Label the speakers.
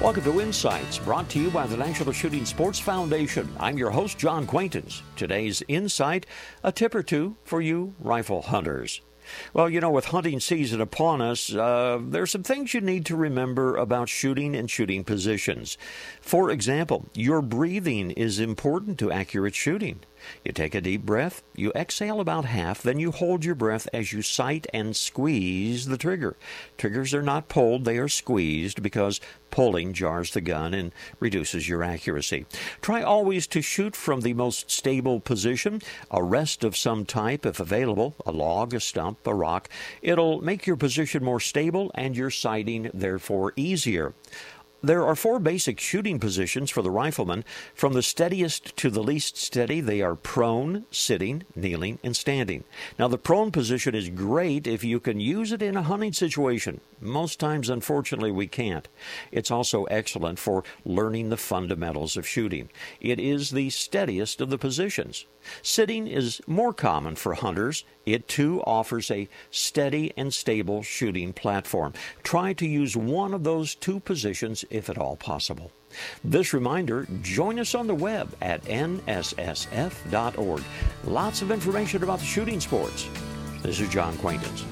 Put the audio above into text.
Speaker 1: Welcome to Insights, brought to you by the National Shooting Sports Foundation. I'm your host, John Quaintance. Today's Insight, a tip or two for you rifle hunters. Well, you know, with hunting season upon us, uh, there's some things you need to remember about shooting and shooting positions. For example, your breathing is important to accurate shooting. You take a deep breath, you exhale about half, then you hold your breath as you sight and squeeze the trigger. Triggers are not pulled, they are squeezed because pulling jars the gun and reduces your accuracy. Try always to shoot from the most stable position, a rest of some type if available, a log, a stump, a rock. It'll make your position more stable and your sighting therefore easier. There are four basic shooting positions for the rifleman. From the steadiest to the least steady, they are prone, sitting, kneeling, and standing. Now, the prone position is great if you can use it in a hunting situation. Most times, unfortunately, we can't. It's also excellent for learning the fundamentals of shooting. It is the steadiest of the positions. Sitting is more common for hunters. It too offers a steady and stable shooting platform. Try to use one of those two positions if at all possible. This reminder join us on the web at nssf.org. Lots of information about the shooting sports. This is John Quaintance.